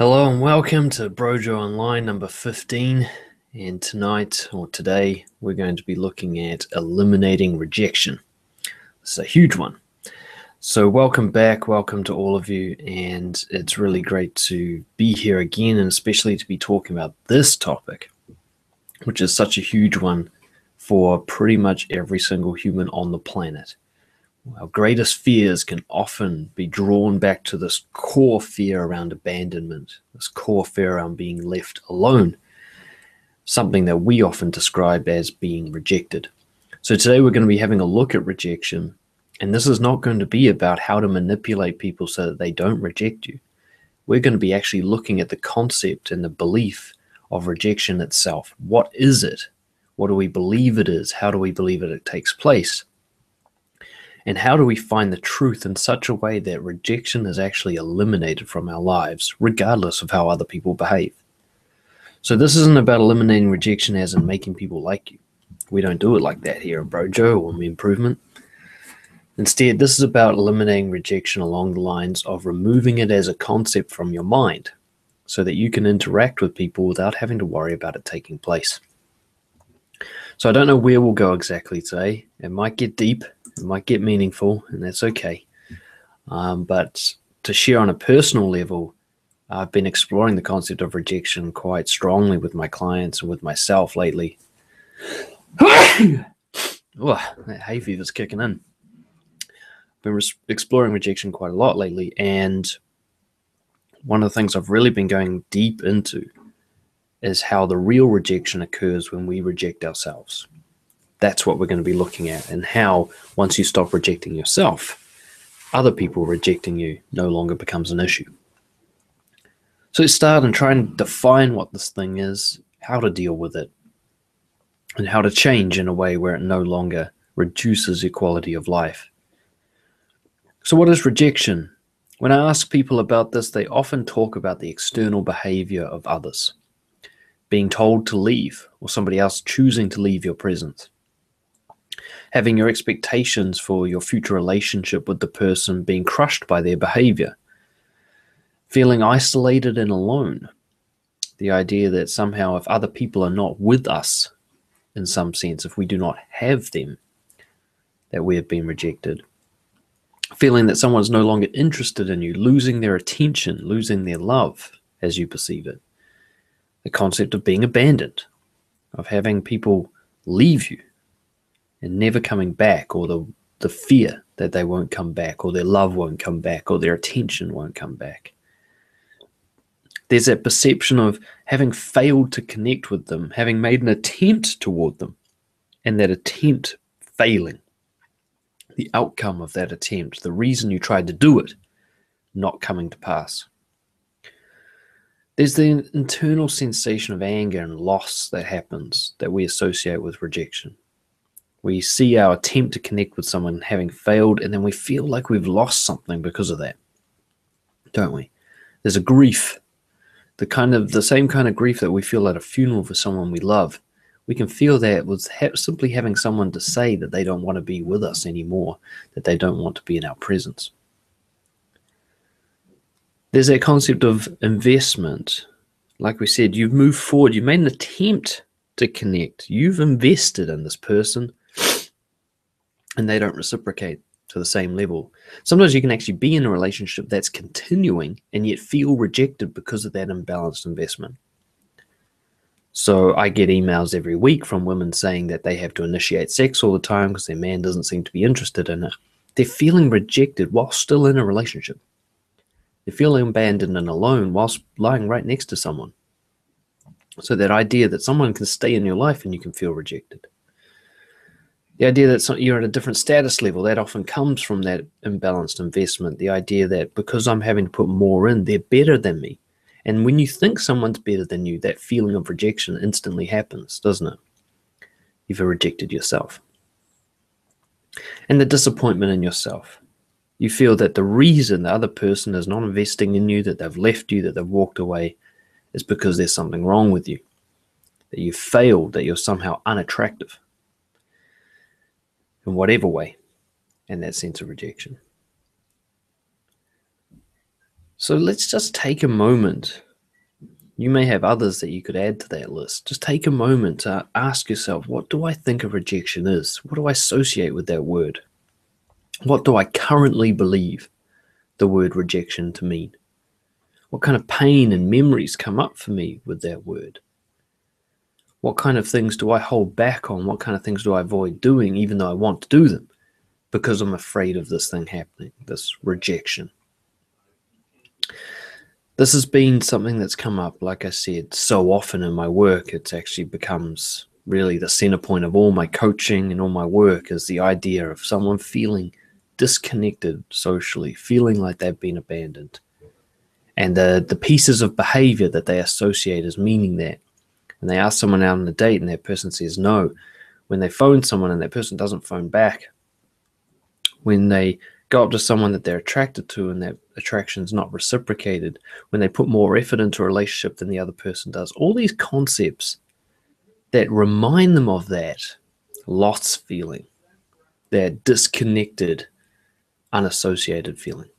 Hello and welcome to Brojo Online number 15. And tonight or today, we're going to be looking at eliminating rejection. It's a huge one. So, welcome back. Welcome to all of you. And it's really great to be here again, and especially to be talking about this topic, which is such a huge one for pretty much every single human on the planet. Our greatest fears can often be drawn back to this core fear around abandonment, this core fear around being left alone, something that we often describe as being rejected. So, today we're going to be having a look at rejection, and this is not going to be about how to manipulate people so that they don't reject you. We're going to be actually looking at the concept and the belief of rejection itself. What is it? What do we believe it is? How do we believe it, it takes place? And how do we find the truth in such a way that rejection is actually eliminated from our lives, regardless of how other people behave? So, this isn't about eliminating rejection as in making people like you. We don't do it like that here at Brojo or in Improvement. Instead, this is about eliminating rejection along the lines of removing it as a concept from your mind so that you can interact with people without having to worry about it taking place. So, I don't know where we'll go exactly today. It might get deep, it might get meaningful, and that's okay. Um, but to share on a personal level, I've been exploring the concept of rejection quite strongly with my clients and with myself lately. oh, that hay fever's kicking in. I've been res- exploring rejection quite a lot lately, and one of the things I've really been going deep into is how the real rejection occurs when we reject ourselves that's what we're going to be looking at. And how once you stop rejecting yourself other people rejecting you no longer becomes an issue. So start and try and define what this thing is how to deal with it and how to change in a way where it no longer reduces your quality of life. So what is rejection? When i ask people about this they often talk about the external behavior of others being told to leave or somebody else choosing to leave your presence having your expectations for your future relationship with the person being crushed by their behavior, feeling isolated and alone. The idea that somehow, if other people are not with us, in some sense, if we do not have them, that we have been rejected. Feeling that someone's no longer interested in you, losing their attention, losing their love as you perceive it. The concept of being abandoned, of having people leave you and never coming back, or the, the fear that they won't come back, or their love won't come back, or their attention won't come back. There's that perception of having failed to connect with them, having made an attempt toward them, and that attempt failing. The outcome of that attempt, the reason you tried to do it, not coming to pass. There's the internal sensation of anger and loss that happens that we associate with rejection. We see our attempt to connect with someone having failed, and then we feel like we've lost something because of that, don't we? There's a grief, the kind of the same kind of grief that we feel at a funeral for someone we love. We can feel that with ha- simply having someone to say that they don't want to be with us anymore, that they don't want to be in our presence. There's that concept of investment. Like we said, you've moved forward, you've made an attempt to connect, you've invested in this person and they don't reciprocate to the same level. Sometimes you can actually be in a relationship that's continuing and yet feel rejected because of that imbalanced investment. So I get emails every week from women saying that they have to initiate sex all the time because their man doesn't seem to be interested in it. They're feeling rejected while still in a relationship. They're feeling abandoned and alone whilst lying right next to someone. So that idea that someone can stay in your life and you can feel rejected the idea that you're at a different status level that often comes from that imbalanced investment. The idea that because i'm having to put more in they're better than me. And when you think someone's better than you that feeling of rejection instantly happens doesn't it? You've rejected yourself. And the disappointment in yourself. You feel that the reason the other person is not investing in you that they've left you that they've walked away is because there's something wrong with you. That you've failed that you're somehow unattractive in whatever way, and that sense of rejection. So let's just take a moment You may have others that you could add to that list. Just take a moment to ask yourself, what do I think a rejection is? What do I associate with that word? What do I currently believe the word rejection to mean? What kind of pain and memories come up for me with that word? What kind of things do I hold back on? What kind of things do I avoid doing, even though I want to do them? Because I'm afraid of this thing happening, this rejection. This has been something that's come up, like I said, so often in my work. It actually becomes really the center point of all my coaching and all my work is the idea of someone feeling disconnected socially, feeling like they've been abandoned. And the, the pieces of behavior that they associate as meaning that. And they ask someone out on a date and that person says no. When they phone someone and that person doesn't phone back. When they go up to someone that they're attracted to and that attraction is not reciprocated, when they put more effort into a relationship than the other person does, all these concepts that remind them of that lost feeling, that disconnected, unassociated feeling.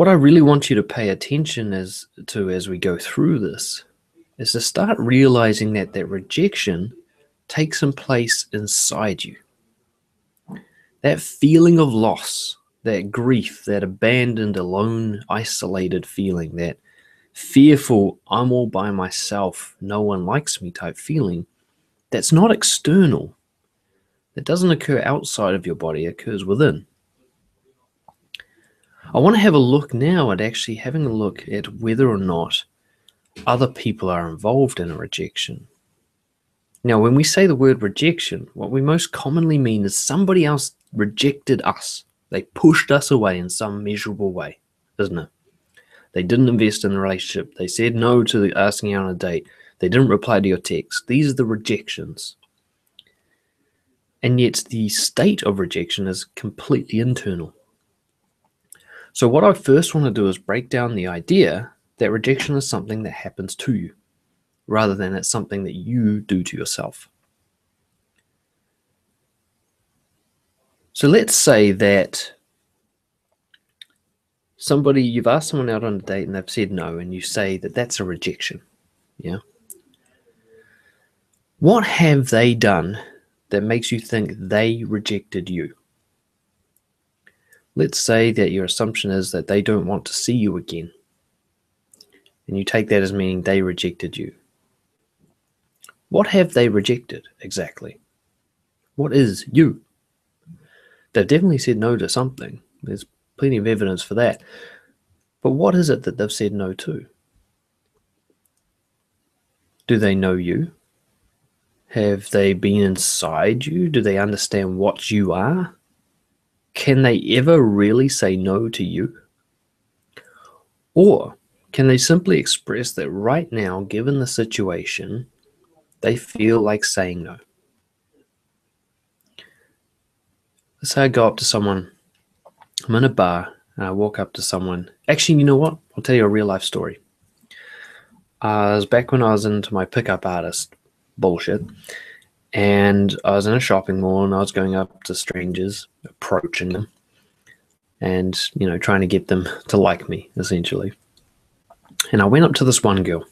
What I really want you to pay attention as to as we go through this is to start realizing that that rejection takes some place inside you that feeling of loss, that grief, that abandoned, alone, isolated feeling, that fearful, I'm all by myself, no one likes me type feeling, that's not external. That doesn't occur outside of your body, it occurs within. I want to have a look now at actually having a look at whether or not other people are involved in a rejection. Now, when we say the word rejection, what we most commonly mean is somebody else rejected us. They pushed us away in some measurable way, isn't it? They didn't invest in the relationship. They said no to asking out on a date. They didn't reply to your text. These are the rejections. And yet, the state of rejection is completely internal. So, what I first want to do is break down the idea that rejection is something that happens to you rather than it's something that you do to yourself. So let's say that somebody, you've asked someone out on a date and they've said no, and you say that that's a rejection. Yeah. What have they done that makes you think they rejected you? Let's say that your assumption is that they don't want to see you again. And you take that as meaning they rejected you. What have they rejected exactly? What is you? They've definitely said no to something. There's plenty of evidence for that. But what is it that they've said no to? Do they know you? Have they been inside you? Do they understand what you are? Can they ever really say no to you? Or can they simply express that right now, given the situation, they feel like saying no? Let's say I go up to someone, I'm in a bar, and I walk up to someone. Actually, you know what? I'll tell you a real life story. Uh, it was back when I was into my pickup artist bullshit, and I was in a shopping mall and I was going up to strangers, approaching them, and you know, trying to get them to like me, essentially. And I went up to this one girl,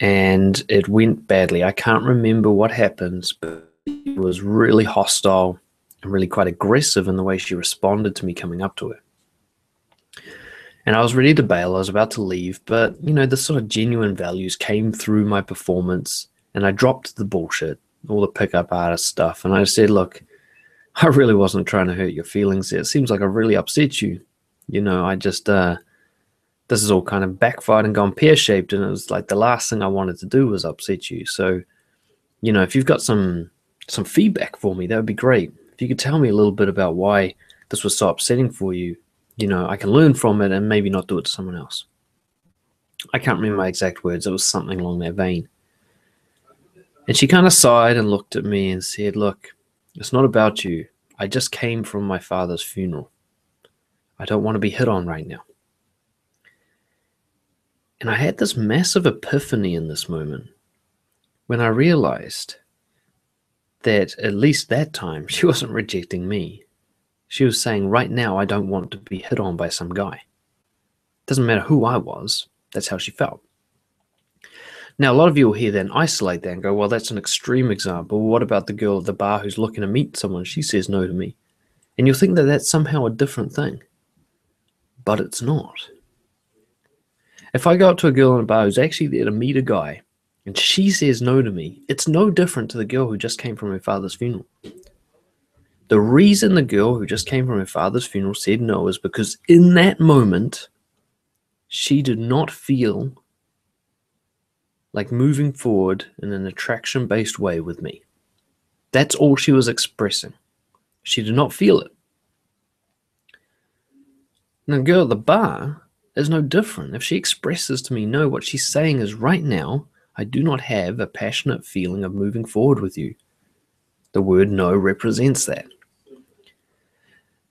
and it went badly. I can't remember what happened, but it was really hostile and really quite aggressive in the way she responded to me coming up to her. And I was ready to bail. I was about to leave, but you know, the sort of genuine values came through my performance, and I dropped the bullshit, all the pickup artist stuff, and I said, "Look, I really wasn't trying to hurt your feelings. It seems like I really upset you. You know, I just uh, this is all kind of backfired and gone pear shaped, and it was like the last thing I wanted to do was upset you. So, you know, if you've got some some feedback for me, that would be great If you could tell me a little bit about why this was so upsetting for you, you know, I can learn from it and maybe not do it to someone else. I can't remember my exact words. It was something along that vein. And she kind of sighed and looked at me and said, Look, it's not about you. I just came from my father's funeral. I don't want to be hit on right now. And I had this massive epiphany in this moment when I realized that at least that time she wasn't rejecting me. She was saying, right now, I don't want to be hit on by some guy. Doesn't matter who I was, that's how she felt. Now, a lot of you will hear and isolate that and go, well, that's an extreme example. What about the girl at the bar who's looking to meet someone? She says no to me. And you'll think that that's somehow a different thing. But it's not. If I go up to a girl in a bar who's actually there to meet a guy and she says no to me, it's no different to the girl who just came from her father's funeral. The reason the girl who just came from her father's funeral said no is because in that moment, she did not feel like moving forward in an attraction based way with me. That's all she was expressing. She did not feel it. Now, the girl at the bar is no different. If she expresses to me, no, what she's saying is right now, I do not have a passionate feeling of moving forward with you. The word no represents that.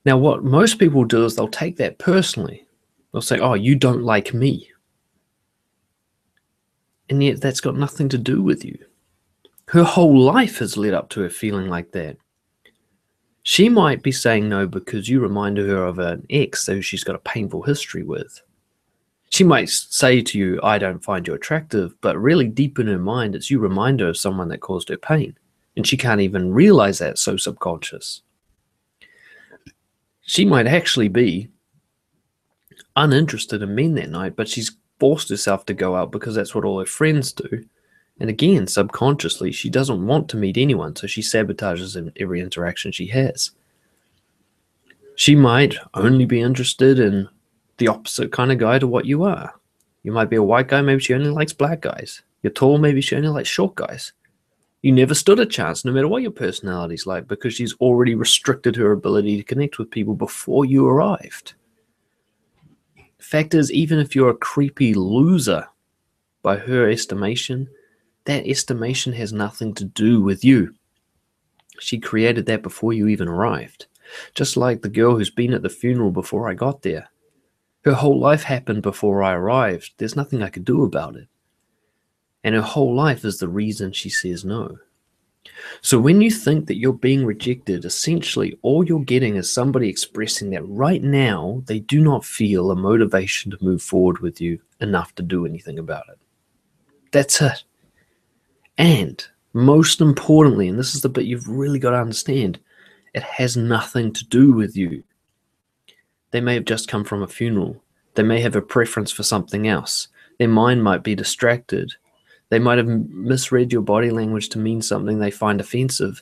Now, what most people do is they'll take that personally. They'll say, Oh, you don't like me. And yet, that's got nothing to do with you. Her whole life has led up to her feeling like that. She might be saying no because you remind her of an ex who she's got a painful history with. She might say to you, I don't find you attractive, but really deep in her mind, it's you remind her of someone that caused her pain. And she can't even realize that, so subconscious. She might actually be uninterested in men that night, but she's forced herself to go out because that's what all her friends do. And again, subconsciously, she doesn't want to meet anyone, so she sabotages every interaction she has. She might only be interested in the opposite kind of guy to what you are. You might be a white guy, maybe she only likes black guys. You're tall, maybe she only likes short guys. You never stood a chance, no matter what your personality's like, because she's already restricted her ability to connect with people before you arrived. Fact is, even if you're a creepy loser by her estimation, that estimation has nothing to do with you. She created that before you even arrived. Just like the girl who's been at the funeral before I got there. Her whole life happened before I arrived. There's nothing I could do about it. And her whole life is the reason she says no. So when you think that you're being rejected, essentially all you're getting is somebody expressing that right now they do not feel a motivation to move forward with you enough to do anything about it. That's it. And most importantly, and this is the bit you've really got to understand, it has nothing to do with you. They may have just come from a funeral. They may have a preference for something else. Their mind might be distracted. They might have misread your body language to mean something they find offensive.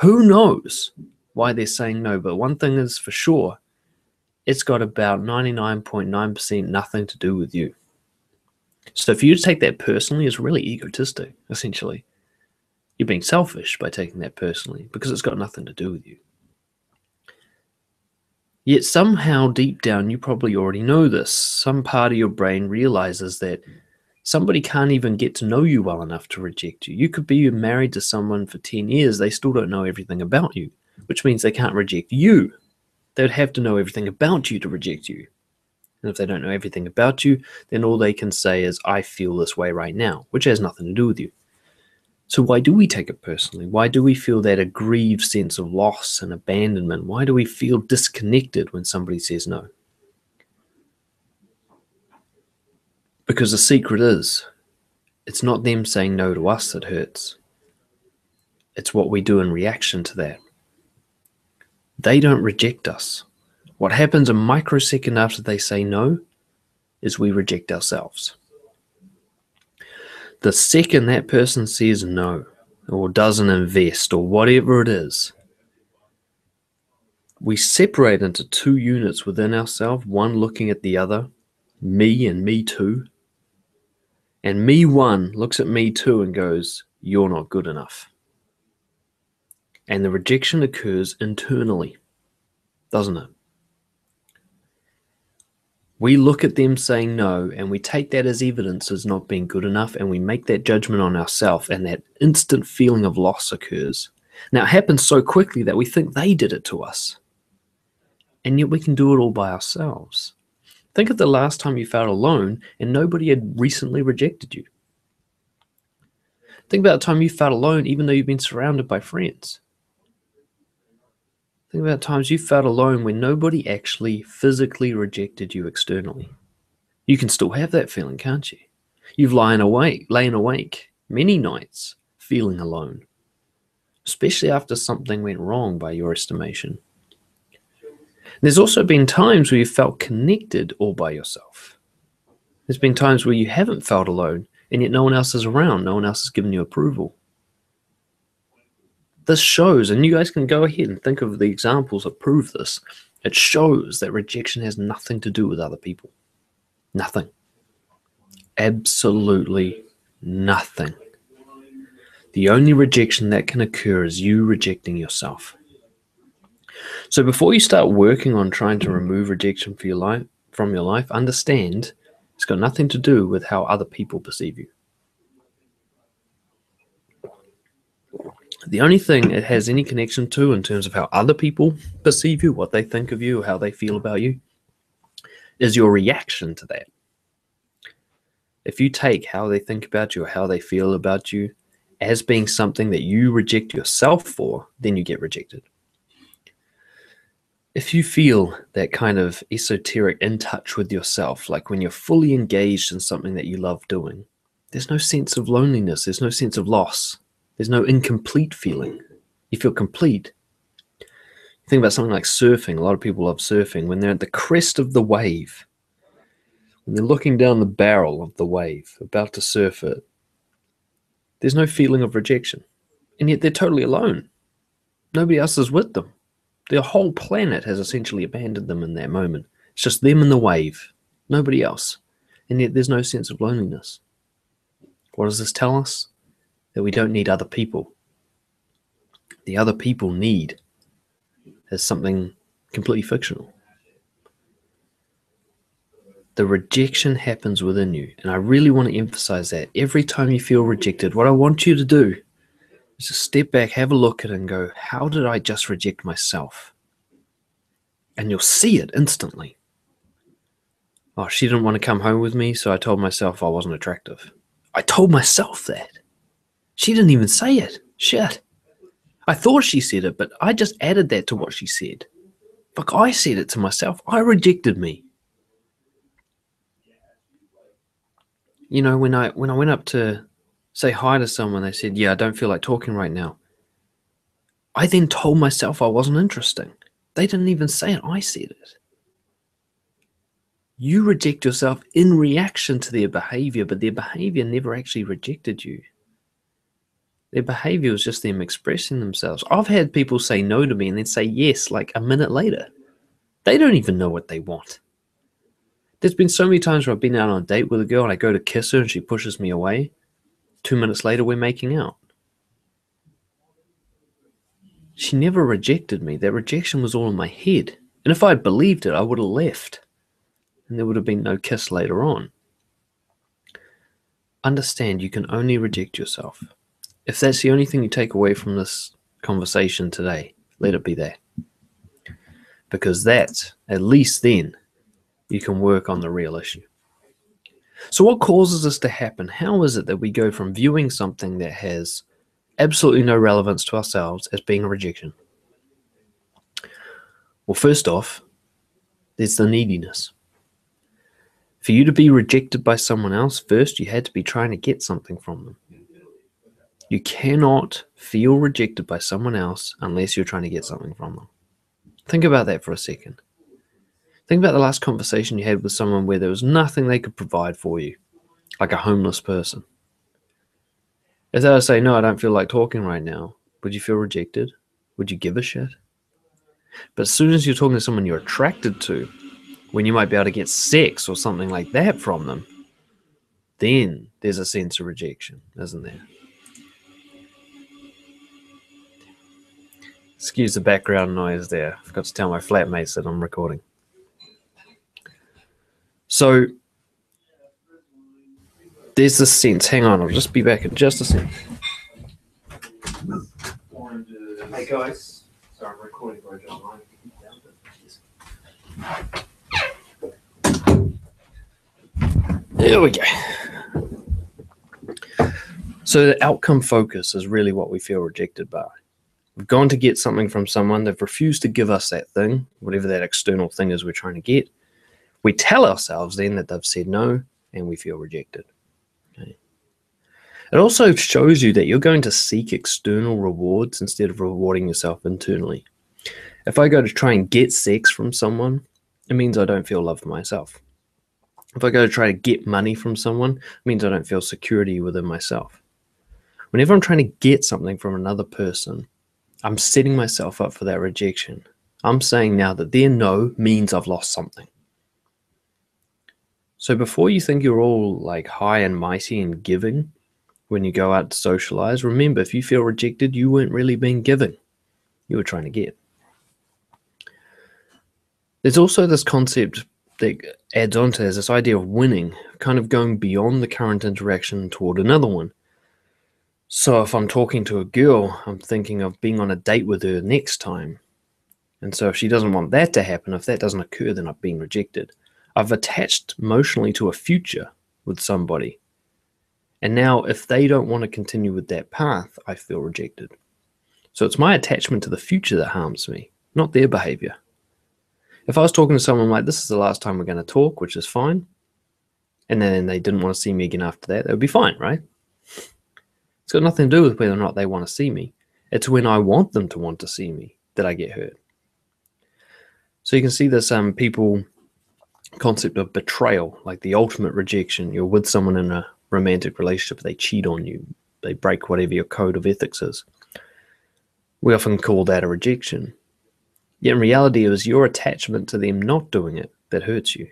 Who knows why they're saying no? But one thing is for sure it's got about 99.9% nothing to do with you. So for you take that personally is really egotistic, essentially. You're being selfish by taking that personally because it's got nothing to do with you. Yet somehow deep down, you probably already know this. Some part of your brain realizes that somebody can't even get to know you well enough to reject you. You could be married to someone for 10 years, they still don't know everything about you, which means they can't reject you. They would have to know everything about you to reject you. And if they don't know everything about you, then all they can say is, I feel this way right now, which has nothing to do with you. So, why do we take it personally? Why do we feel that aggrieved sense of loss and abandonment? Why do we feel disconnected when somebody says no? Because the secret is, it's not them saying no to us that hurts. It's what we do in reaction to that. They don't reject us. What happens a microsecond after they say no is we reject ourselves. The second that person says no or doesn't invest or whatever it is, we separate into two units within ourselves, one looking at the other, me and me too. And me one looks at me two and goes, You're not good enough. And the rejection occurs internally, doesn't it? we look at them saying no and we take that as evidence as not being good enough and we make that judgment on ourselves and that instant feeling of loss occurs. Now it happens so quickly that we think they did it to us. And yet we can do it all by ourselves. Think of the last time you felt alone and nobody had recently rejected you. Think about the time you felt alone even though you've been surrounded by friends. Think about times you felt alone when nobody actually physically rejected you externally. You can still have that feeling, can't you? You've lain awake, lain awake many nights feeling alone, especially after something went wrong by your estimation. There's also been times where you felt connected all by yourself. There's been times where you haven't felt alone, and yet no one else is around, no one else has given you approval. This shows, and you guys can go ahead and think of the examples that prove this. It shows that rejection has nothing to do with other people. Nothing. Absolutely nothing. The only rejection that can occur is you rejecting yourself. So before you start working on trying to remove rejection your life, from your life, understand it's got nothing to do with how other people perceive you. The only thing it has any connection to in terms of how other people perceive you, what they think of you, how they feel about you, is your reaction to that. If you take how they think about you or how they feel about you as being something that you reject yourself for, then you get rejected. If you feel that kind of esoteric in touch with yourself, like when you're fully engaged in something that you love doing, there's no sense of loneliness, there's no sense of loss, there's no incomplete feeling. You feel complete. Think about something like surfing. A lot of people love surfing. When they're at the crest of the wave, when they're looking down the barrel of the wave, about to surf it, there's no feeling of rejection. And yet they're totally alone. Nobody else is with them. The whole planet has essentially abandoned them in that moment. It's just them and the wave, nobody else. And yet there's no sense of loneliness. What does this tell us? That we don't need other people. The other people need is something completely fictional. The rejection happens within you. And I really want to emphasize that. Every time you feel rejected, what I want you to do just step back, have a look at it, and go, How did I just reject myself? And you'll see it instantly. Oh, she didn't want to come home with me, so I told myself I wasn't attractive. I told myself that. She didn't even say it. Shit. I thought she said it, but I just added that to what she said. Fuck, I said it to myself. I rejected me. You know, when I when I went up to say hi to someone, they said, Yeah, I don't feel like talking right now. I then told myself I wasn't interesting. They didn't even say it, I said it. You reject yourself in reaction to their behavior, but their behavior never actually rejected you. Their behavior was just them expressing themselves. I've had people say no to me and then say yes like a minute later. They don't even know what they want. There's been so many times where I've been out on a date with a girl and I go to kiss her and she pushes me away. Two minutes later, we're making out. She never rejected me. That rejection was all in my head. And if I had believed it, I would have left. And there would have been no kiss later on. Understand you can only reject yourself. If that's the only thing you take away from this conversation today, let it be that. Because that, at least then, you can work on the real issue. So, what causes this to happen? How is it that we go from viewing something that has absolutely no relevance to ourselves as being a rejection? Well, first off, there's the neediness. For you to be rejected by someone else, first you had to be trying to get something from them. You cannot feel rejected by someone else unless you're trying to get something from them. Think about that for a second. Think about the last conversation you had with someone where there was nothing they could provide for you, like a homeless person. If they were to say, No, I don't feel like talking right now, would you feel rejected? Would you give a shit? But as soon as you're talking to someone you're attracted to, when you might be able to get sex or something like that from them, then there's a sense of rejection, isn't there? Excuse the background noise there. I forgot to tell my flatmates that I'm recording. So there's this sense. Hang on, I'll just be back in just a second. Hey guys, sorry, I'm recording Roger online. There we go. So the outcome focus is really what we feel rejected by. We've gone to get something from someone, they've refused to give us that thing, whatever that external thing is we're trying to get We tell ourselves then that they've said no and we feel rejected. Okay. It also shows you that you're going to seek external rewards instead of rewarding yourself internally. If I go to try and get sex from someone, it means I don't feel love for myself. If I go to try to get money from someone, it means I don't feel security within myself. Whenever I'm trying to get something from another person, I'm setting myself up for that rejection. I'm saying now that their no means I've lost something. So before you think you're all like high and mighty and giving when you go out to socialize, remember if you feel rejected, you weren't really being giving. You were trying to get. There's also this concept that adds on to this, this idea of winning, kind of going beyond the current interaction toward another one. So if I'm talking to a girl, I'm thinking of being on a date with her next time. And so if she doesn't want that to happen, if that doesn't occur, then I've been rejected. I've attached emotionally to a future with somebody. And now if they don't want to continue with that path, I feel rejected. So it's my attachment to the future that harms me, not their behavior. If I was talking to someone like, this is the last time we're going to talk, which is fine, and then they didn't want to see me again after that, that would be fine, right? It's got nothing to do with whether or not they want to see me. It's when I want them to want to see me that I get hurt. So you can see this um, people concept of betrayal, like the ultimate rejection. You're with someone in a romantic relationship, they cheat on you, they break whatever your code of ethics is. We often call that a rejection. Yet in reality, it was your attachment to them not doing it that hurts you.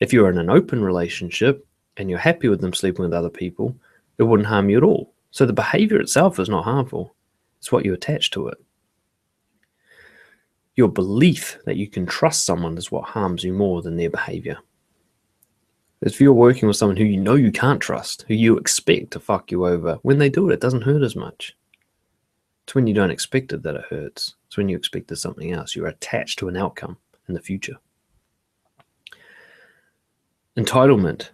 If you're in an open relationship and you're happy with them sleeping with other people, it wouldn't harm you at all. So the behavior itself is not harmful, it's what you attach to it. Your belief that you can trust someone is what harms you more than their behavior. If you're working with someone who you know you can't trust, who you expect to fuck you over, when they do it, it doesn't hurt as much. It's when you don't expect it that it hurts. It's when you expected something else. You're attached to an outcome in the future. Entitlement.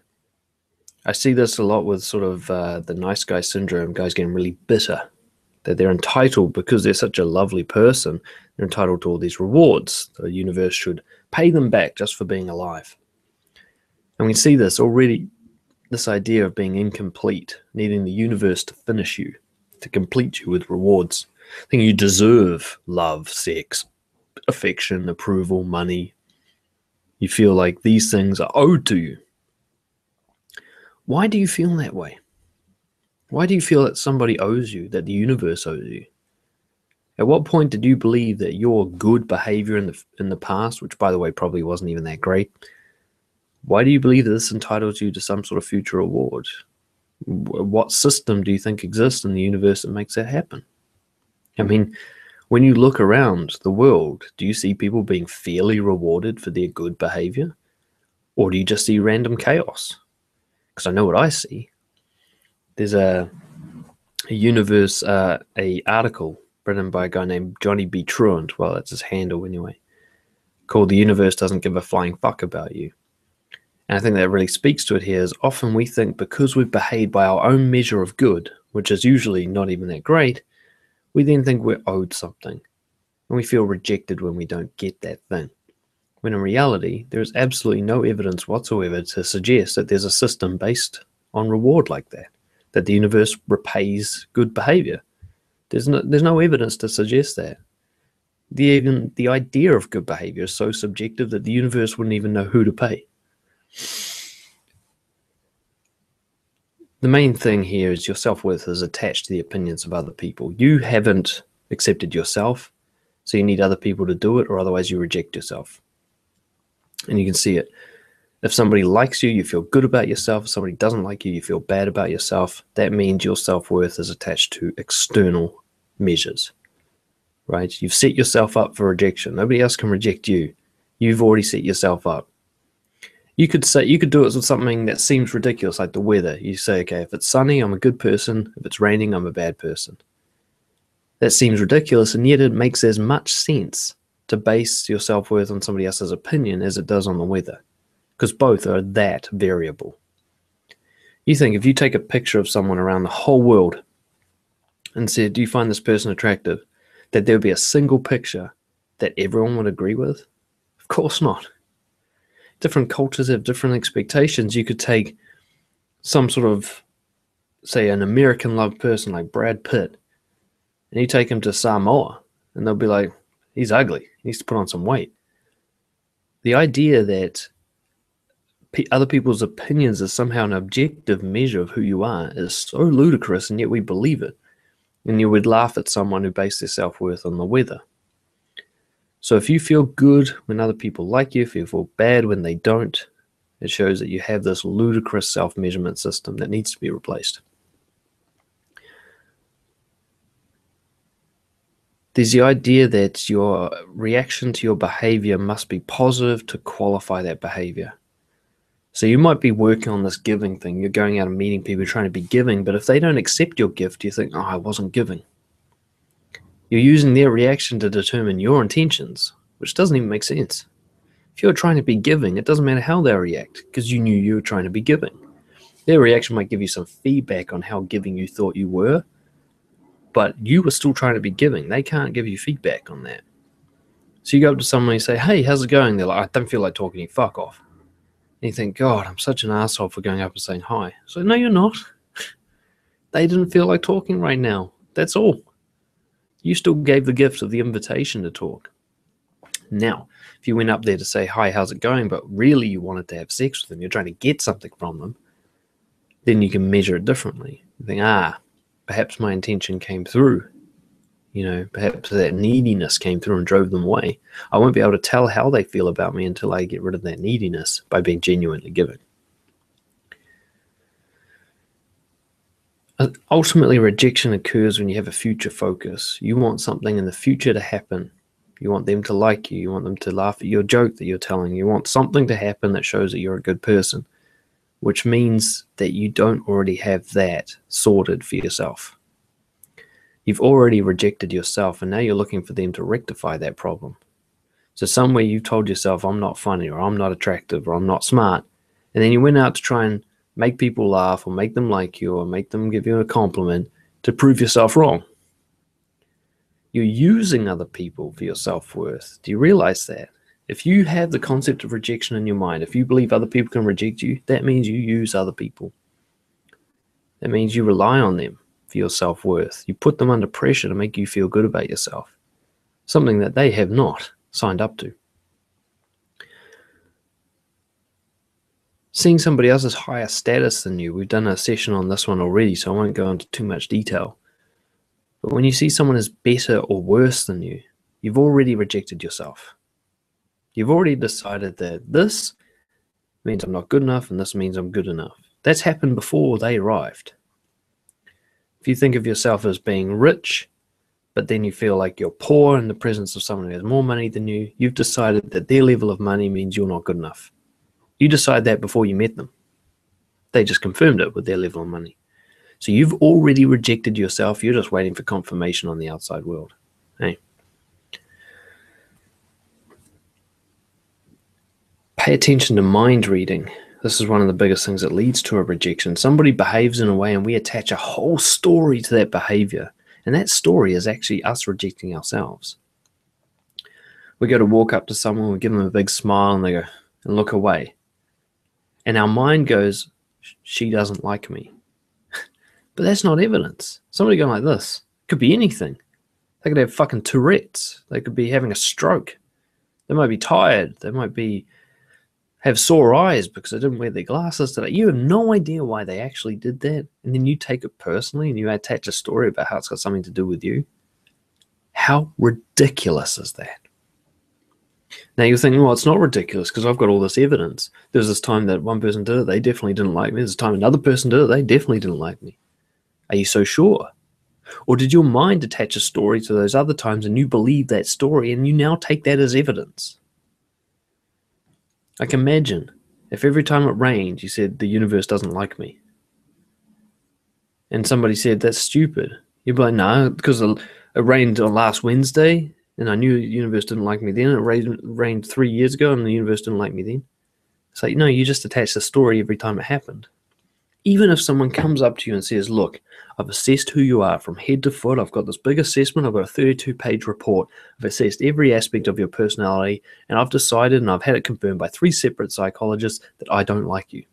I see this a lot with sort of uh, the nice guy syndrome, guys getting really bitter that they're entitled because they're such a lovely person, they're entitled to all these rewards. The universe should pay them back just for being alive. And we see this already this idea of being incomplete, needing the universe to finish you, to complete you with rewards. I think you deserve love, sex, affection, approval, money. You feel like these things are owed to you. Why do you feel that way? Why do you feel that somebody owes you, that the universe owes you? At what point did you believe that your good behavior in the in the past, which by the way probably wasn't even that great, why do you believe that this entitles you to some sort of future reward? what system do you think exists in the universe that makes that happen? I mean, when you look around the world, do you see people being fairly rewarded for their good behavior? Or do you just see random chaos? Because I know what I see. There's a, a universe, uh, a article written by a guy named Johnny B. Truant, well, that's his handle anyway, called The Universe Doesn't Give a Flying Fuck About You. And I think that really speaks to it here is often we think because we've behaved by our own measure of good, which is usually not even that great, we then think we're owed something. And we feel rejected when we don't get that thing. When in reality, there is absolutely no evidence whatsoever to suggest that there's a system based on reward like that, that the universe repays good behavior. There's no, there's no evidence to suggest that. The, even the idea of good behavior is so subjective that the universe wouldn't even know who to pay. The main thing here is your self worth is attached to the opinions of other people. You haven't accepted yourself, so you need other people to do it, or otherwise you reject yourself. And you can see it. If somebody likes you, you feel good about yourself. If somebody doesn't like you, you feel bad about yourself. That means your self worth is attached to external measures, right? You've set yourself up for rejection. Nobody else can reject you. You've already set yourself up you could say you could do it with something that seems ridiculous, like the weather. You say, okay, if it's sunny, I'm a good person. If it's raining, I'm a bad person. That seems ridiculous, and yet it makes as much sense to base your self worth on somebody else's opinion as it does on the weather, because both are that variable. You think if you take a picture of someone around the whole world and said, Do you find this person attractive? that there would be a single picture that everyone would agree with? Of course not. different cultures have different expectations. You could take some sort of, say, an American loved person like Brad Pitt, and you take him to Samoa, and they'll be like, he's ugly. He needs to put on some weight. The idea that other people's opinions are somehow an objective measure of who you are is so ludicrous, and yet we believe it. And you would laugh at someone who based their self worth on the weather. So if you feel good when other people like you, if you feel bad when they don't, it shows that you have this ludicrous self measurement system that needs to be replaced. There's the idea that your reaction to your behavior must be positive to qualify that behavior. So you might be working on this giving thing. You're going out and meeting people trying to be giving, but if they don't accept your gift, you think, oh, I wasn't giving. You're using their reaction to determine your intentions, which doesn't even make sense. If you're trying to be giving, it doesn't matter how they react because you knew you were trying to be giving. Their reaction might give you some feedback on how giving you thought you were, but you were still trying to be giving. They can't give you feedback on that. So you go up to someone and say, Hey, how's it going? They're like, I don't feel like talking to you. Fuck off. And you think, God, I'm such an asshole for going up and saying hi. So, no, you're not. they didn't feel like talking right now. That's all. You still gave the gift of the invitation to talk. Now, if you went up there to say, Hi, how's it going? But really you wanted to have sex with them, you're trying to get something from them, then you can measure it differently. You think, Ah, perhaps my intention came through you know, perhaps that neediness came through and drove them away. I won't be able to tell how they feel about me until I get rid of that neediness by being genuinely giving. Ultimately, rejection occurs when you have a future focus. You want something in the future to happen. You want them to like you. You want them to laugh at your joke that you're telling. You want something to happen that shows that you're a good person, which means that you don't already have that sorted for yourself. You've already rejected yourself, and now you're looking for them to rectify that problem. So, somewhere you've told yourself, I'm not funny, or I'm not attractive, or I'm not smart, and then you went out to try and make people laugh, or make them like you, or make them give you a compliment to prove yourself wrong. You're using other people for your self worth. Do you realize that? If you have the concept of rejection in your mind, if you believe other people can reject you, that means you use other people. That means you rely on them for your self worth. You put them under pressure to make you feel good about yourself, something that they have not signed up to. Seeing somebody else's higher status than you, we've done a session on this one already, so I won't go into too much detail. But when you see someone as better or worse than you, you've already rejected yourself. You've already decided that this means I'm not good enough and this means I'm good enough. That's happened before they arrived. If you think of yourself as being rich, but then you feel like you're poor in the presence of someone who has more money than you, you've decided that their level of money means you're not good enough. You decide that before you met them. They just confirmed it with their level of money. So you've already rejected yourself. You're just waiting for confirmation on the outside world. Hey. Pay attention to mind reading. This is one of the biggest things that leads to a rejection. Somebody behaves in a way, and we attach a whole story to that behavior. And that story is actually us rejecting ourselves. We go to walk up to someone, we give them a big smile, and they go and look away. And our mind goes, She doesn't like me. but that's not evidence. Somebody going like this could be anything. They could have fucking Tourette's. They could be having a stroke. They might be tired. They might be have sore eyes because they didn't wear their glasses today. You have no idea why they actually did that. And then you take it personally and you attach a story about how it's got something to do with you. How ridiculous is that? Now you're thinking, well, it's not ridiculous because I've got all this evidence. There's this time that one person did it, they definitely didn't like me. There's a time another person did it, they definitely didn't like me. Are you so sure? Or did your mind attach a story to those other times and you believe that story and you now take that as evidence? Like imagine if every time it rained you said the universe doesn't like me. And somebody said that's stupid. You'd be like, no, because it rained on last Wednesday and I knew the universe didn't like me then. It rained, rained three years ago and the universe didn't like me then. It's like, no, you just attach the story every time it happened. Even if someone comes up to you and says, Look, I've assessed who you are from head to foot. I've got this big assessment. I've got a 32 page report. I've assessed every aspect of your personality, and I've decided and I've had it confirmed by three separate psychologists that I don't like you.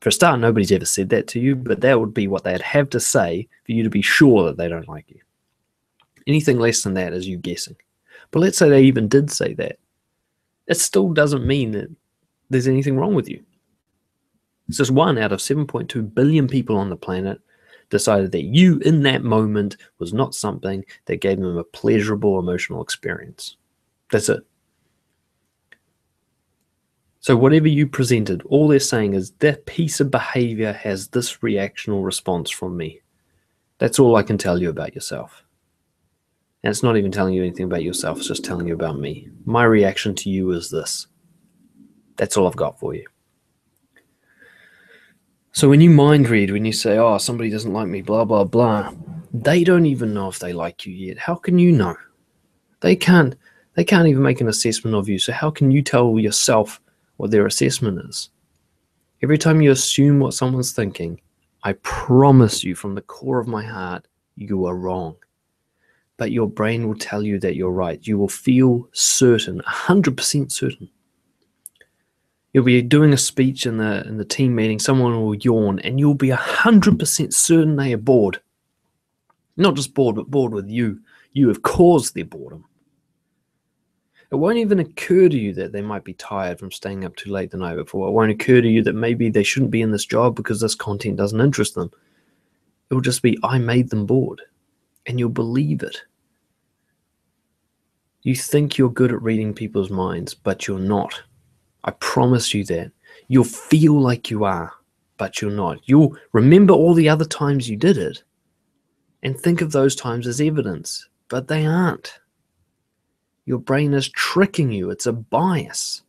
For a start, nobody's ever said that to you, but that would be what they'd have to say for you to be sure that they don't like you. Anything less than that is you guessing. But let's say they even did say that. It still doesn't mean that there's anything wrong with you. It's just one out of 7.2 billion people on the planet decided that you in that moment was not something that gave them a pleasurable emotional experience. That's it. So, whatever you presented, all they're saying is that piece of behavior has this reactional response from me. That's all I can tell you about yourself. And it's not even telling you anything about yourself, it's just telling you about me. My reaction to you is this. That's all I've got for you. So when you mind read, when you say, oh, somebody doesn't like me, blah, blah, blah, they don't even know if they like you yet. How can you know? They can't they can't even make an assessment of you. So how can you tell yourself what their assessment is? Every time you assume what someone's thinking, I promise you from the core of my heart, you are wrong. But your brain will tell you that you're right. You will feel certain, 100% certain you'll be doing a speech in the in the team meeting. Someone will yawn and you'll be 100% certain they are bored. Not just bored but bored with you. You have caused their boredom. It won't even occur to you that they might be tired from staying up too late the night before. It won't occur to you that maybe they shouldn't be in this job because this content doesn't interest them. It will just be i made them bored and you'll believe it. You think you're good at reading people's minds but you're not I promise you that. You'll feel like you are, but you're not. You'll remember all the other times you did it and think of those times as evidence, but they aren't. Your brain is tricking you, it's a bias.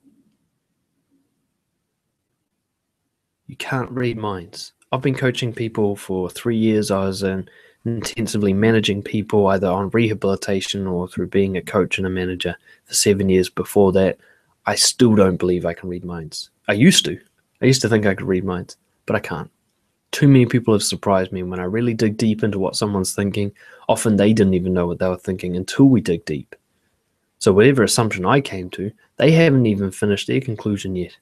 You can't read minds. I've been coaching people for three years. I was in intensively managing people either on rehabilitation or through being a coach and a manager for seven years before that. I still don't believe I can read minds. I used to. I used to think I could read minds, but I can't. Too many people have surprised me when I really dig deep into what someone's thinking. Often they didn't even know what they were thinking until we dig deep. So, whatever assumption I came to, they haven't even finished their conclusion yet.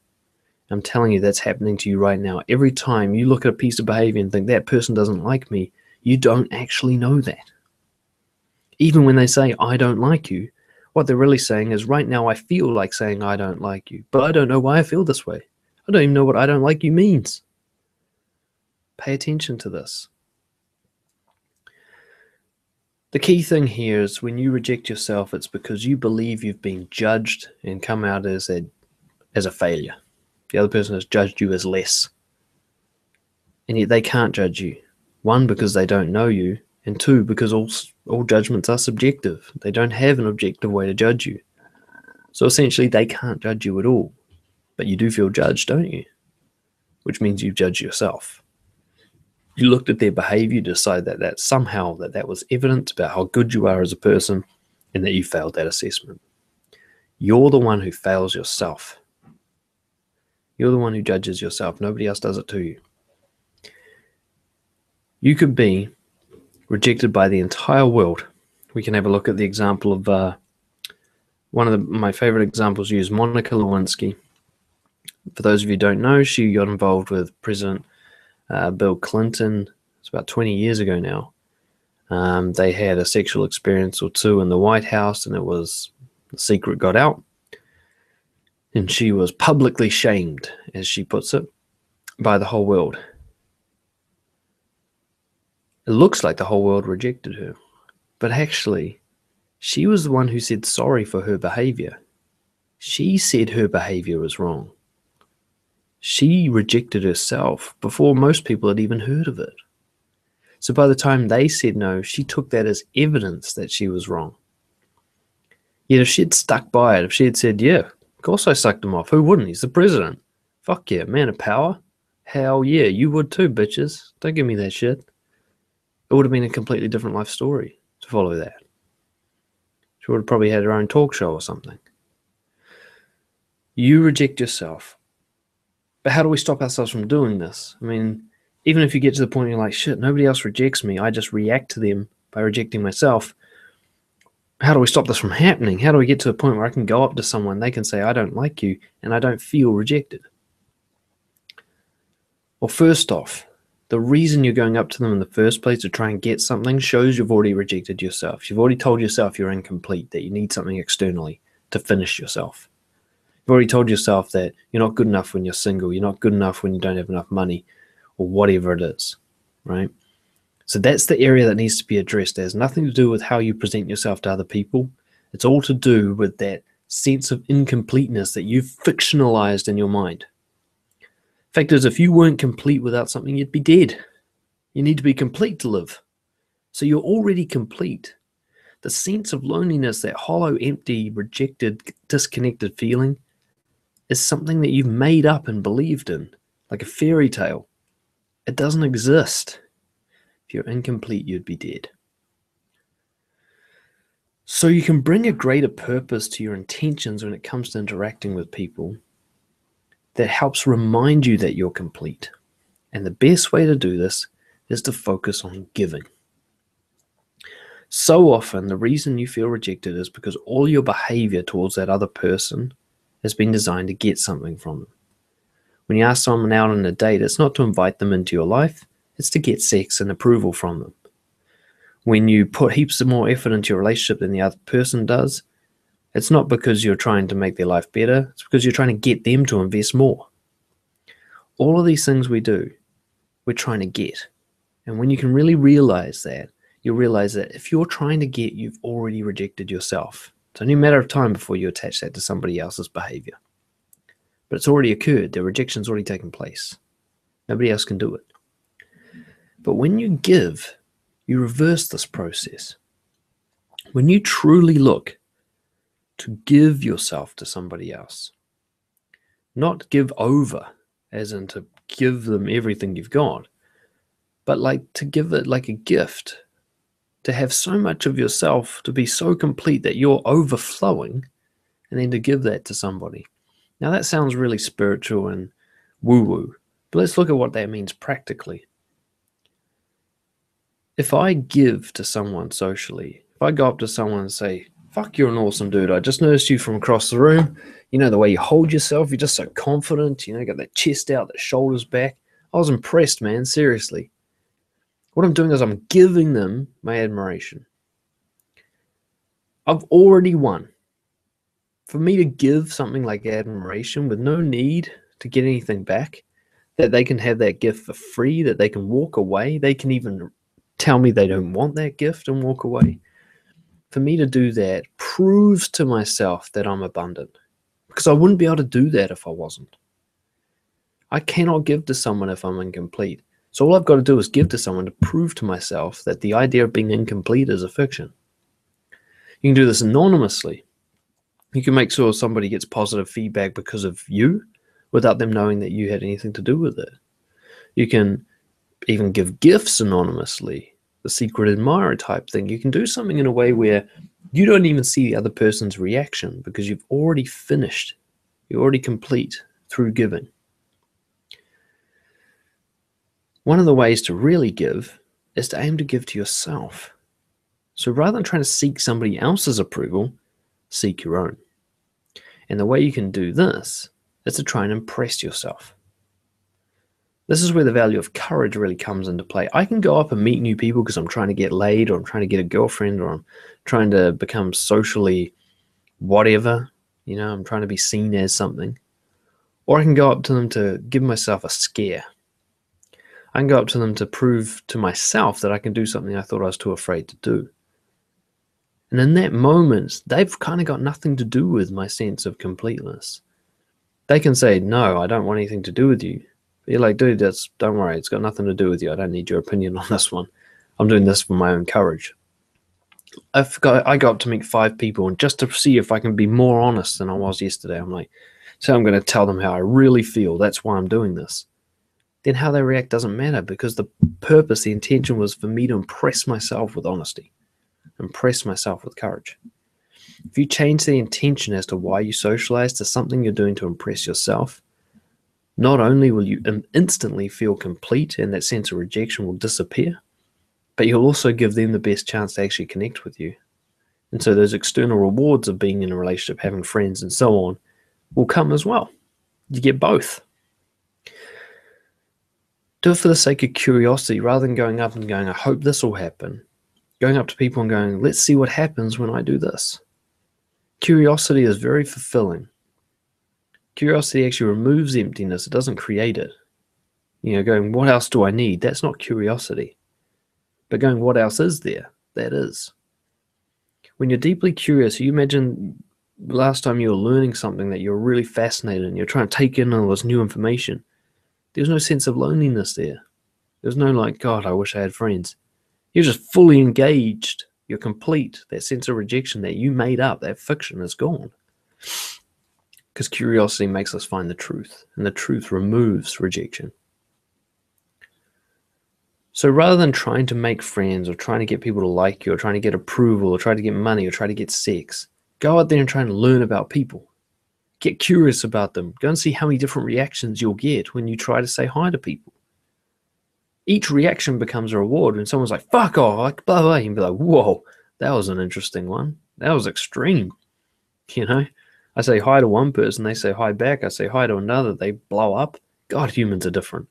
I'm telling you, that's happening to you right now. Every time you look at a piece of behavior and think that person doesn't like me, you don't actually know that. Even when they say, I don't like you, what they're really saying is, right now, I feel like saying I don't like you, but I don't know why I feel this way. I don't even know what I don't like you means. Pay attention to this. The key thing here is when you reject yourself, it's because you believe you've been judged and come out as a as a failure. The other person has judged you as less. And yet they can't judge you. One, because they don't know you, and two, because all, all judgments are subjective. They don't have an objective way to judge you. So essentially, they can't judge you at all. But you do feel judged, don't you? Which means you judge yourself. You looked at their behavior, decide that that somehow that that was evidence about how good you are as a person, and that you failed that assessment. You're the one who fails yourself. You're the one who judges yourself. Nobody else does it to you. You could be rejected by the entire world. We can have a look at the example of uh, one of the, my favorite examples used, Monica Lewinsky. For those of you who don't know, she got involved with President uh, Bill Clinton. It's about 20 years ago now. Um, they had a sexual experience or two in the White House, and it was the secret got out. And she was publicly shamed, as she puts it, by the whole world. It looks like the whole world rejected her, but actually, she was the one who said sorry for her behavior. She said her behavior was wrong. She rejected herself before most people had even heard of it. So by the time they said no, she took that as evidence that she was wrong. Yet if she had stuck by it, if she had said, Yeah, of course I sucked him off, who wouldn't? He's the president. Fuck yeah, man of power. Hell yeah, you would too, bitches. Don't give me that shit it would have been a completely different life story to follow that. She would have probably had her own talk show or something. You reject yourself. But how do we stop ourselves from doing this? I mean, even if you get to the point where you're like, shit, nobody else rejects me, I just react to them by rejecting myself. How do we stop this from happening? How do we get to a point where I can go up to someone, they can say, I don't like you, and I don't feel rejected? Well, first off, the reason you're going up to them in the first place to try and get something shows you've already rejected yourself. You've already told yourself you're incomplete, that you need something externally to finish yourself. You've already told yourself that you're not good enough when you're single, you're not good enough when you don't have enough money, or whatever it is, right? So that's the area that needs to be addressed. It has nothing to do with how you present yourself to other people. It's all to do with that sense of incompleteness that you've fictionalized in your mind. Fact is, if you weren't complete without something, you'd be dead. You need to be complete to live. So you're already complete. The sense of loneliness, that hollow, empty, rejected, disconnected feeling, is something that you've made up and believed in, like a fairy tale. It doesn't exist. If you're incomplete, you'd be dead. So you can bring a greater purpose to your intentions when it comes to interacting with people that helps remind you that you're complete. And the best way to do this is to focus on giving. So often, the reason you feel rejected is because all your behavior towards that other person has been designed to get something from them. When you ask someone out on a date, it's not to invite them into your life, it's to get sex and approval from them. When you put heaps of more effort into your relationship than the other person does, it's not because you're trying to make their life better, it's because you're trying to get them to invest more. All of these things we do, we're trying to get. And when you can really realize that, you'll realize that if you're trying to get, you've already rejected yourself. It's only a matter of time before you attach that to somebody else's behavior. But it's already occurred, the rejection's already taken place. Nobody else can do it. But when you give, you reverse this process. When you truly look to give yourself to somebody else, not give over, as in to give them everything you've got, but like to give it like a gift, to have so much of yourself to be so complete that you're overflowing, and then to give that to somebody. Now, that sounds really spiritual and woo woo, but let's look at what that means practically. If I give to someone socially, if I go up to someone and say, Fuck, you're an awesome dude. I just noticed you from across the room. You know, the way you hold yourself, you're just so confident. You know, you got that chest out, the shoulders back. I was impressed, man. Seriously. What I'm doing is I'm giving them my admiration. I've already won for me to give something like admiration with no need to get anything back, that they can have that gift for free, that they can walk away, they can even tell me they don't want that gift and walk away. For me to do that proves to myself that I'm abundant because I wouldn't be able to do that if I wasn't. I cannot give to someone if I'm incomplete. So all I've got to do is give to someone to prove to myself that the idea of being incomplete is a fiction. You can do this anonymously. You can make sure somebody gets positive feedback because of you without them knowing that you had anything to do with it. You can even give gifts anonymously, the secret admirer type thing. You can do something in a way where you don't even see the other person's reaction because you've already finished, you're already complete through giving. One of the ways to really give is to aim to give to yourself. So rather than trying to seek somebody else's approval, seek your own. And the way you can do this is to try and impress yourself. This is where the value of courage really comes into play. I can go up and meet new people because I'm trying to get laid or I'm trying to get a girlfriend or I'm trying to become socially whatever. You know, I'm trying to be seen as something. Or I can go up to them to give myself a scare. I can go up to them to prove to myself that I can do something I thought I was too afraid to do. And in that moment, they've kind of got nothing to do with my sense of completeness. They can say, No, I don't want anything to do with you. But you're like, dude, that's don't worry, it's got nothing to do with you. I don't need your opinion on this one. I'm doing this for my own courage. I've got I got up to meet five people and just to see if I can be more honest than I was yesterday. I'm like, so I'm gonna tell them how I really feel. That's why I'm doing this. Then how they react doesn't matter because the purpose, the intention was for me to impress myself with honesty impress myself with courage. If you change the intention as to why you socialize to something you're doing to impress yourself, not only will you instantly feel complete and that sense of rejection will disappear, but you'll also give them the best chance to actually connect with you. And so those external rewards of being in a relationship, having friends, and so on will come as well. You get both. Do it for the sake of curiosity rather than going up and going, I hope this will happen. Going up to people and going, let's see what happens when I do this. Curiosity is very fulfilling. Curiosity actually removes emptiness, it doesn't create it. You know, going, what else do I need? That's not curiosity. But going, what else is there? That is. When you're deeply curious, you imagine last time you were learning something that you're really fascinated and you're trying to take in all this new information. There's no sense of loneliness there. There's no like, God, I wish I had friends. You're just fully engaged. You're complete. That sense of rejection that you made up, that fiction is gone. Because curiosity makes us find the truth, and the truth removes rejection. So rather than trying to make friends or trying to get people to like you or trying to get approval or try to get money or try to get sex, go out there and try and learn about people. Get curious about them. Go and see how many different reactions you'll get when you try to say hi to people. Each reaction becomes a reward. When someone's like, fuck off, like blah blah, you'd be like, whoa, that was an interesting one. That was extreme. You know? I say hi to one person, they say hi back. I say hi to another, they blow up. God, humans are different.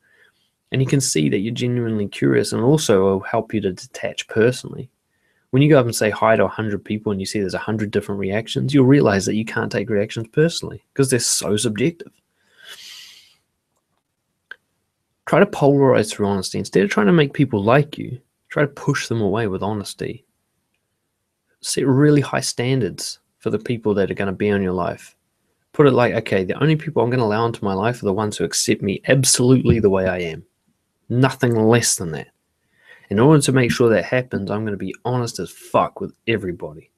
And you can see that you're genuinely curious and also will help you to detach personally. When you go up and say hi to 100 people and you see there's 100 different reactions, you'll realize that you can't take reactions personally because they're so subjective. Try to polarize through honesty. Instead of trying to make people like you, try to push them away with honesty. Set really high standards for the people that are going to be on your life. Put it like, okay, the only people I'm going to allow into my life are the ones who accept me absolutely the way I am. Nothing less than that. In order to make sure that happens, I'm going to be honest as fuck with everybody.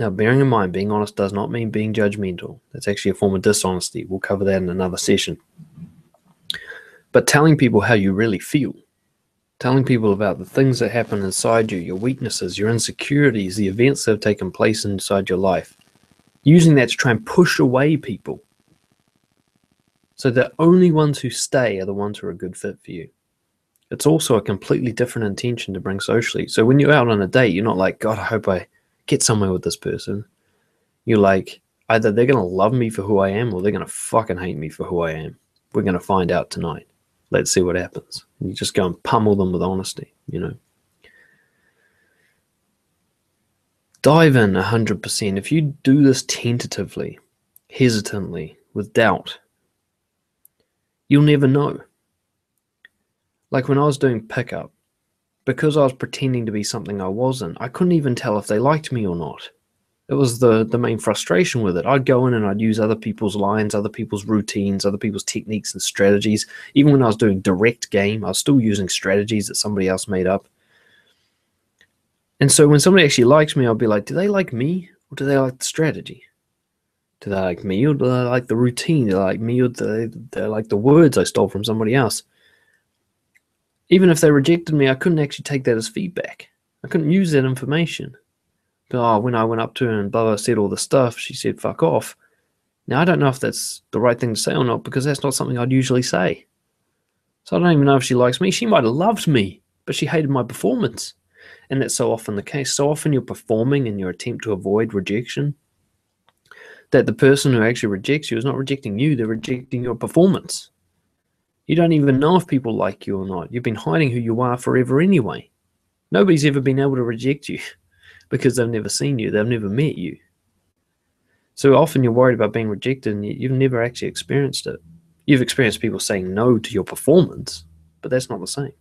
Now, bearing in mind, being honest does not mean being judgmental. That's actually a form of dishonesty. We'll cover that in another session. But telling people how you really feel telling people about the things that happen inside you, your weaknesses, your insecurities, the events that have taken place inside your life. Using that to try and push away people. So the only ones who stay are the ones who are a good fit for you. It's also a completely different intention to bring socially. So when you're out on a date, you're not like, God, I hope I get somewhere with this person. You're like, either they're going to love me for who I am or they're going to fucking hate me for who I am. We're going to find out tonight let's see what happens. And you just go and pummel them with honesty, you know. Dive in 100%. If you do this tentatively, hesitantly, with doubt, you'll never know. Like when I was doing pickup, because I was pretending to be something I wasn't, I couldn't even tell if they liked me or not. It was the the main frustration with it. I'd go in and I'd use other people's lines, other people's routines, other people's techniques and strategies. Even when I was doing direct game, I was still using strategies that somebody else made up. And so when somebody actually likes me, I'll be like, do they like me or do they like the strategy? Do they like me or do they like the routine? Do they like me or do they, they like the words I stole from somebody else? Even if they rejected me, I couldn't actually take that as feedback. I couldn't use that information oh, when I went up to her and blah, blah, said all the stuff, she said, fuck off. Now, I don't know if that's the right thing to say or not because that's not something I'd usually say. So I don't even know if she likes me. She might have loved me, but she hated my performance. And that's so often the case. So often you're performing in your attempt to avoid rejection that the person who actually rejects you is not rejecting you, they're rejecting your performance. You don't even know if people like you or not. You've been hiding who you are forever anyway. Nobody's ever been able to reject you. because they've never seen you, they've never met you. So often you're worried about being rejected and you've never actually experienced it. You've experienced people saying no to your performance, but that's not the same.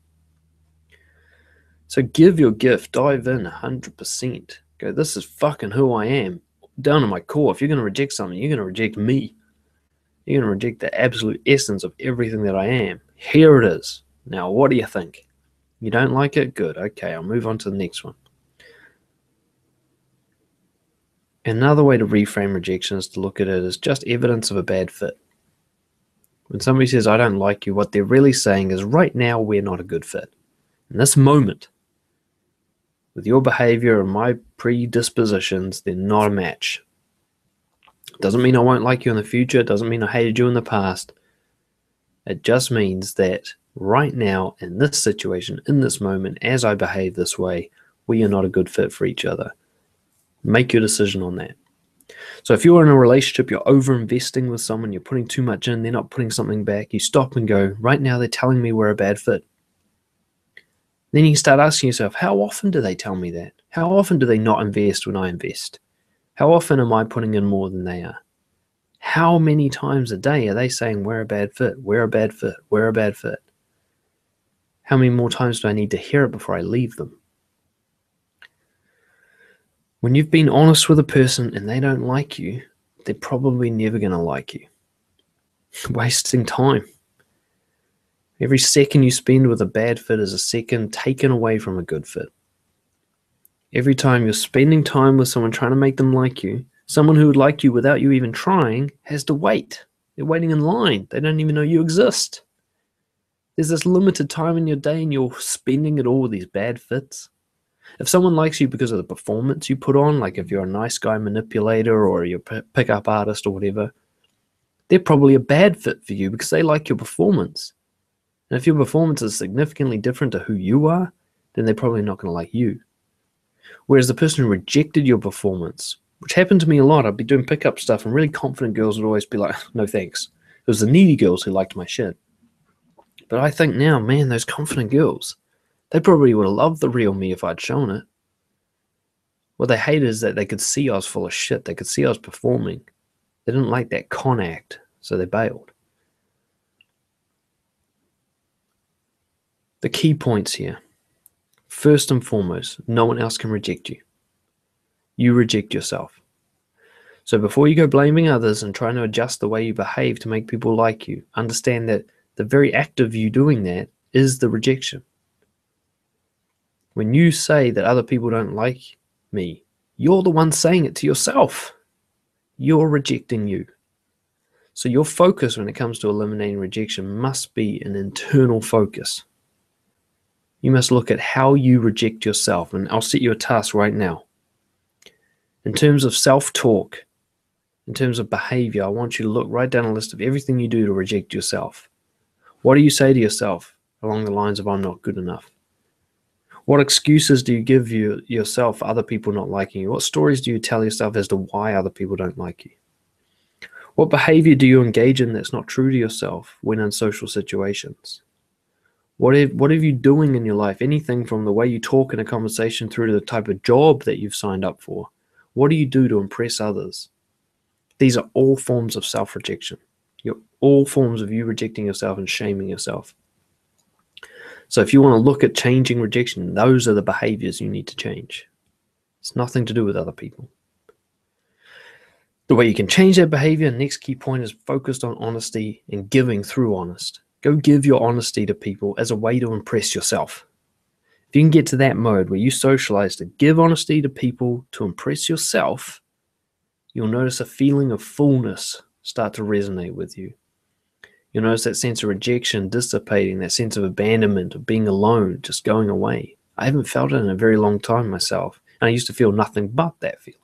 So give your gift, dive in 100%. Go, this is fucking who I am. Down to my core. If you're going to reject something, you're going to reject me. You're going to reject the absolute essence of everything that I am. Here it is. Now, what do you think? You don't like it? Good. Okay, I'll move on to the next one. Another way to reframe rejection is to look at it as just evidence of a bad fit. When somebody says, I don't like you, what they're really saying is, right now, we're not a good fit. In this moment, with your behavior and my predispositions, they're not a match. Doesn't mean I won't like you in the future. Doesn't mean I hated you in the past. It just means that right now, in this situation, in this moment, as I behave this way, we are not a good fit for each other. Make your decision on that. So if you're in a relationship, you're over investing with someone, you're putting too much in, they're not putting something back, you stop and go, right now they're telling me we're a bad fit. Then you start asking yourself, how often do they tell me that? How often do they not invest when I invest? How often am I putting in more than they are? How many times a day are they saying we're a bad fit, we're a bad fit, we're a bad fit? How many more times do I need to hear it before I leave them? When you've been honest with a person and they don't like you, they're probably never going to like you. Wasting time. Every second you spend with a bad fit is a second taken away from a good fit. Every time you're spending time with someone trying to make them like you, someone who would like you without you even trying has to wait. They're waiting in line. They don't even know you exist. There's this limited time in your day and you're spending it all with these bad fits. If someone likes you because of the performance you put on, like if you're a nice guy manipulator or you're a pickup artist or whatever, they're probably a bad fit for you because they like your performance. And if your performance is significantly different to who you are, then they're probably not going to like you. Whereas the person who rejected your performance, which happened to me a lot, I'd be doing pickup stuff and really confident girls would always be like, no thanks. It was the needy girls who liked my shit. But I think now, man, those confident girls, they probably would have loved the real me if I'd shown it. What they hated is that they could see I was full of shit. They could see I was performing. They didn't like that con act, so they bailed. The key points here. First and foremost, no one else can reject you. You reject yourself. So before you go blaming others and trying to adjust the way you behave to make people like you, understand that the very act of you doing that is the rejection. When you say that other people don't like me, you're the one saying it to yourself. You're rejecting you. So your focus when it comes to eliminating rejection must be an internal focus. You must look at how you reject yourself, and I'll set you a task right now. In terms of self talk, in terms of behavior, I want you to look right down a list of everything you do to reject yourself. What do you say to yourself along the lines of, I'm not good enough? What excuses do you give you yourself for other people not liking you? What stories do you tell yourself as to why other people don't like you? What behavior do you engage in that's not true to yourself when in social situations? What have, what are you doing in your life? Anything from the way you talk in a conversation through to the type of job that you've signed up for. What do you do to impress others? These are all forms of self rejection. You're all forms of you rejecting yourself and shaming yourself. So if you want to look at changing rejection, those are the behaviors you need to change. It's nothing to do with other people. The way you can change that behavior, next key point is focused on honesty and giving through honest. Go give your honesty to people as a way to impress yourself. If you can get to that mode where you socialize to give honesty to people to impress yourself, you'll notice a feeling of fullness start to resonate with you. You'll notice that sense of rejection dissipating, that sense of abandonment, of being alone, just going away. I haven't felt it in a very long time myself. And I used to feel nothing but that feeling.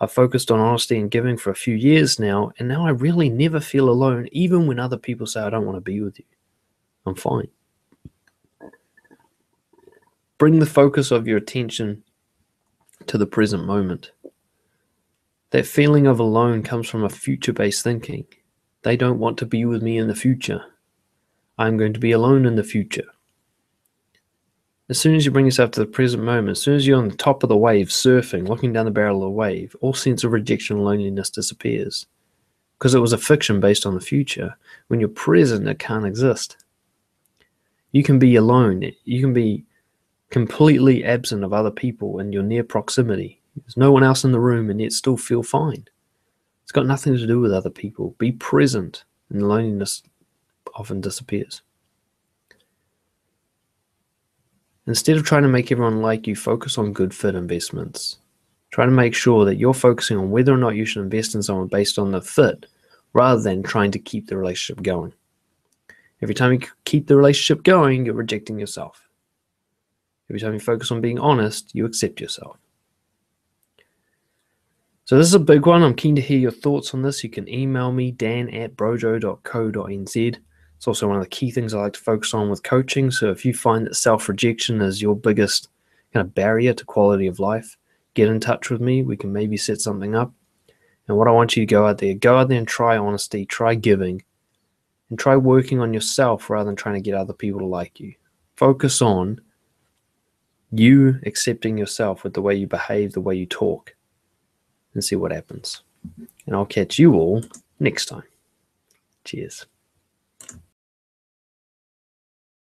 I've focused on honesty and giving for a few years now, and now I really never feel alone, even when other people say, I don't want to be with you. I'm fine. Bring the focus of your attention to the present moment. That feeling of alone comes from a future based thinking. They don't want to be with me in the future. I'm going to be alone in the future. As soon as you bring yourself to the present moment, as soon as you're on the top of the wave, surfing, looking down the barrel of the wave, all sense of rejection and loneliness disappears. Because it was a fiction based on the future. When you're present, it can't exist. You can be alone. You can be completely absent of other people in your near proximity. There's no one else in the room and yet still feel fine. It's got nothing to do with other people. Be present, and loneliness often disappears. Instead of trying to make everyone like you, focus on good fit investments. Try to make sure that you're focusing on whether or not you should invest in someone based on the fit rather than trying to keep the relationship going. Every time you keep the relationship going, you're rejecting yourself. Every time you focus on being honest, you accept yourself. So this is a big one. I'm keen to hear your thoughts on this. You can email me, dan at brojo.co.nz. It's also one of the key things I like to focus on with coaching. So if you find that self-rejection is your biggest kind of barrier to quality of life, get in touch with me. We can maybe set something up. And what I want you to go out there, go out there and try honesty, try giving, and try working on yourself rather than trying to get other people to like you. Focus on you accepting yourself with the way you behave, the way you talk and see what happens. And I'll catch you all next time. Cheers.